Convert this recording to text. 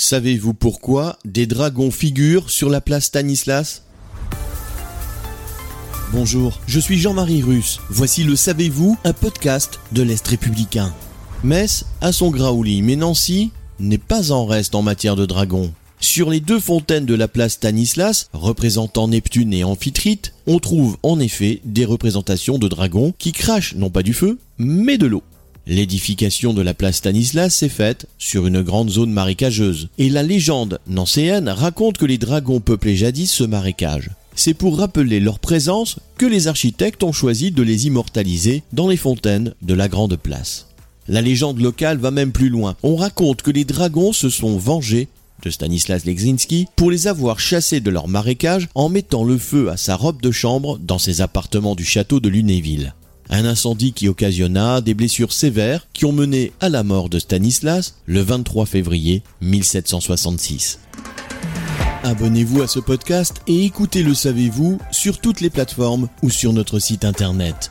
Savez-vous pourquoi des dragons figurent sur la place Stanislas? Bonjour, je suis Jean-Marie Russe. Voici le Savez-vous, un podcast de l'Est républicain. Metz a son Graouli, mais Nancy n'est pas en reste en matière de dragons. Sur les deux fontaines de la place Stanislas, représentant Neptune et Amphitrite, on trouve en effet des représentations de dragons qui crachent non pas du feu, mais de l'eau. L'édification de la place Stanislas s'est faite sur une grande zone marécageuse, et la légende nancéenne raconte que les dragons peuplaient jadis ce marécage. C'est pour rappeler leur présence que les architectes ont choisi de les immortaliser dans les fontaines de la grande place. La légende locale va même plus loin. On raconte que les dragons se sont vengés de Stanislas Leczinski pour les avoir chassés de leur marécage en mettant le feu à sa robe de chambre dans ses appartements du château de Lunéville. Un incendie qui occasionna des blessures sévères qui ont mené à la mort de Stanislas le 23 février 1766. Abonnez-vous à ce podcast et écoutez Le Savez-vous sur toutes les plateformes ou sur notre site internet.